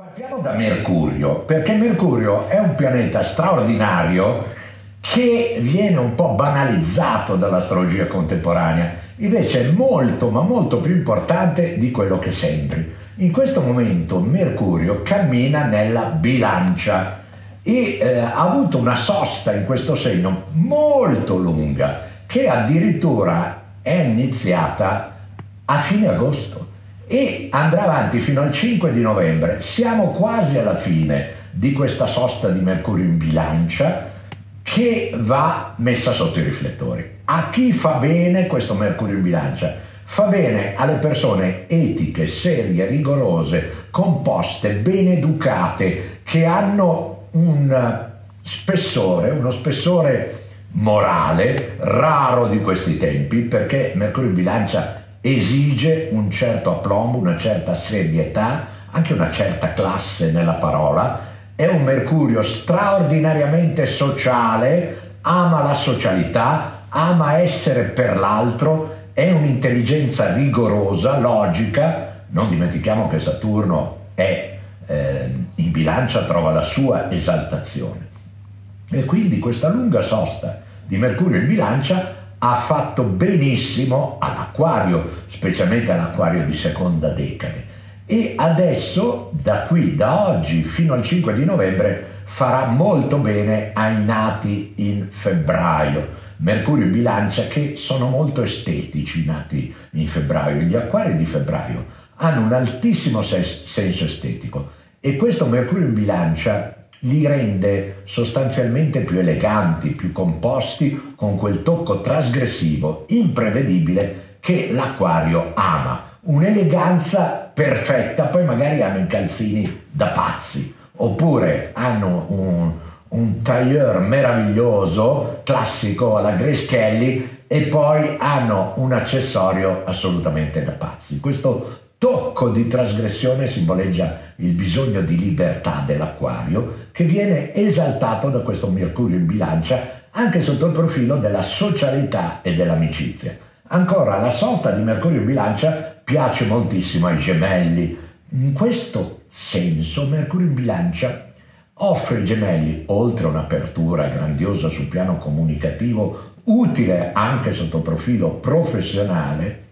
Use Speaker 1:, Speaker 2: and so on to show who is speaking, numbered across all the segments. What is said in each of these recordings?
Speaker 1: Partiamo da Mercurio, perché Mercurio è un pianeta straordinario che viene un po' banalizzato dall'astrologia contemporanea, invece è molto ma molto più importante di quello che sembri. In questo momento Mercurio cammina nella bilancia e eh, ha avuto una sosta in questo segno molto lunga che addirittura è iniziata a fine agosto e andrà avanti fino al 5 di novembre. Siamo quasi alla fine di questa sosta di Mercurio in bilancia che va messa sotto i riflettori. A chi fa bene questo Mercurio in bilancia? Fa bene alle persone etiche, serie, rigorose, composte, ben educate, che hanno un spessore, uno spessore morale raro di questi tempi, perché Mercurio in bilancia esige un certo aplombo, una certa serietà, anche una certa classe nella parola, è un Mercurio straordinariamente sociale, ama la socialità, ama essere per l'altro, è un'intelligenza rigorosa, logica, non dimentichiamo che Saturno è eh, in bilancia, trova la sua esaltazione. E quindi questa lunga sosta di Mercurio in bilancia ha fatto benissimo all'acquario, specialmente all'acquario di seconda decade. E adesso, da qui, da oggi fino al 5 di novembre, farà molto bene ai nati in febbraio. Mercurio in bilancia che sono molto estetici nati in febbraio. Gli acquari di febbraio hanno un altissimo senso estetico e questo Mercurio in bilancia li rende sostanzialmente più eleganti, più composti, con quel tocco trasgressivo, imprevedibile che l'acquario ama. Un'eleganza perfetta, poi magari hanno i calzini da pazzi, oppure hanno un, un tailleur meraviglioso, classico alla Grace Kelly, e poi hanno un accessorio assolutamente da pazzi. Questo tocco di trasgressione simboleggia il bisogno di libertà dell'acquario che viene esaltato da questo Mercurio in bilancia anche sotto il profilo della socialità e dell'amicizia. Ancora, la sosta di Mercurio in bilancia piace moltissimo ai gemelli. In questo senso, Mercurio in bilancia offre ai gemelli, oltre a un'apertura grandiosa sul piano comunicativo, utile anche sotto il profilo professionale,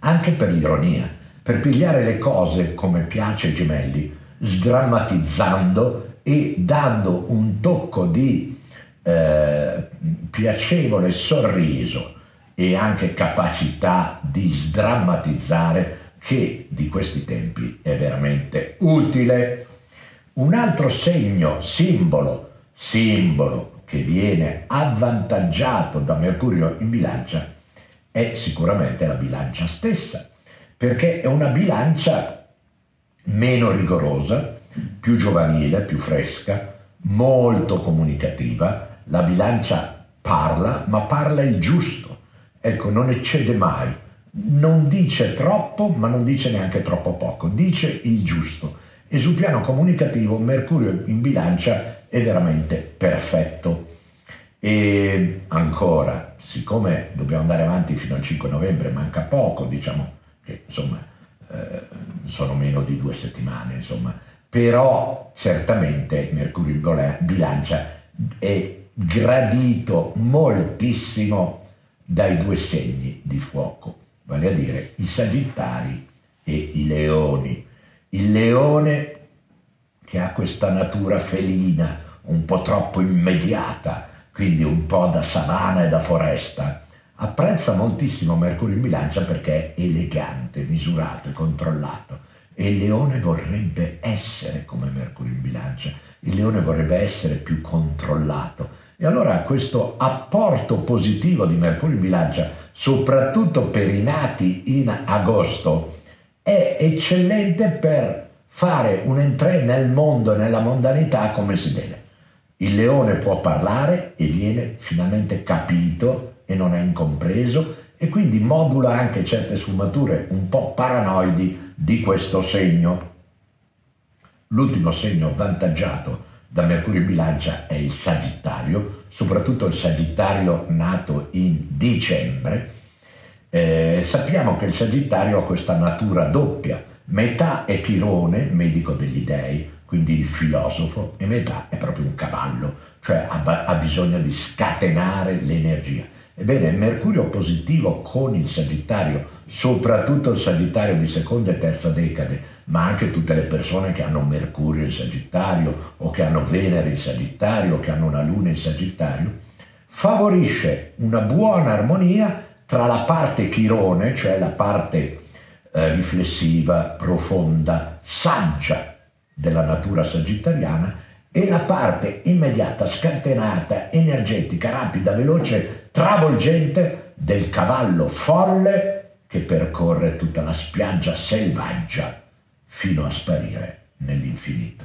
Speaker 1: anche per l'ironia, per pigliare le cose come piace ai gemelli, sdrammatizzando e dando un tocco di eh, piacevole sorriso e anche capacità di sdrammatizzare che di questi tempi è veramente utile. Un altro segno, simbolo, simbolo che viene avvantaggiato da Mercurio in bilancia è sicuramente la bilancia stessa, perché è una bilancia meno rigorosa, più giovanile, più fresca, molto comunicativa. La bilancia parla, ma parla il giusto. Ecco, non eccede mai. Non dice troppo, ma non dice neanche troppo poco. Dice il giusto. E sul piano comunicativo Mercurio in bilancia è veramente perfetto. E ancora, siccome dobbiamo andare avanti fino al 5 novembre, manca poco, diciamo che insomma eh, sono meno di due settimane, insomma, però certamente Mercurio bilancia è gradito moltissimo dai due segni di fuoco, vale a dire i sagittari e i leoni. Il leone che ha questa natura felina, un po' troppo immediata, quindi un po' da savana e da foresta, apprezza moltissimo Mercurio in bilancia perché è elegante, misurato e controllato. E il leone vorrebbe essere come Mercurio in bilancia, il leone vorrebbe essere più controllato. E allora questo apporto positivo di Mercurio in bilancia, soprattutto per i nati in agosto, è eccellente per fare un entrée nel mondo e nella mondanità come si deve. Il leone può parlare e viene finalmente capito e non è incompreso e quindi modula anche certe sfumature un po' paranoidi di questo segno. L'ultimo segno vantaggiato da Mercurio in bilancia è il Sagittario, soprattutto il Sagittario nato in dicembre. Eh, sappiamo che il Sagittario ha questa natura doppia, Metà è Chirone, medico degli dei, quindi il filosofo, e metà è proprio un cavallo, cioè ha, ha bisogno di scatenare l'energia. Ebbene, Mercurio positivo con il Sagittario, soprattutto il Sagittario di seconda e terza decade, ma anche tutte le persone che hanno Mercurio in Sagittario o che hanno Venere in Sagittario o che hanno una Luna in Sagittario, favorisce una buona armonia tra la parte chirone, cioè la parte eh, riflessiva, profonda, saggia della natura sagittariana, e la parte immediata, scatenata, energetica, rapida, veloce, travolgente del cavallo folle che percorre tutta la spiaggia selvaggia fino a sparire nell'infinito.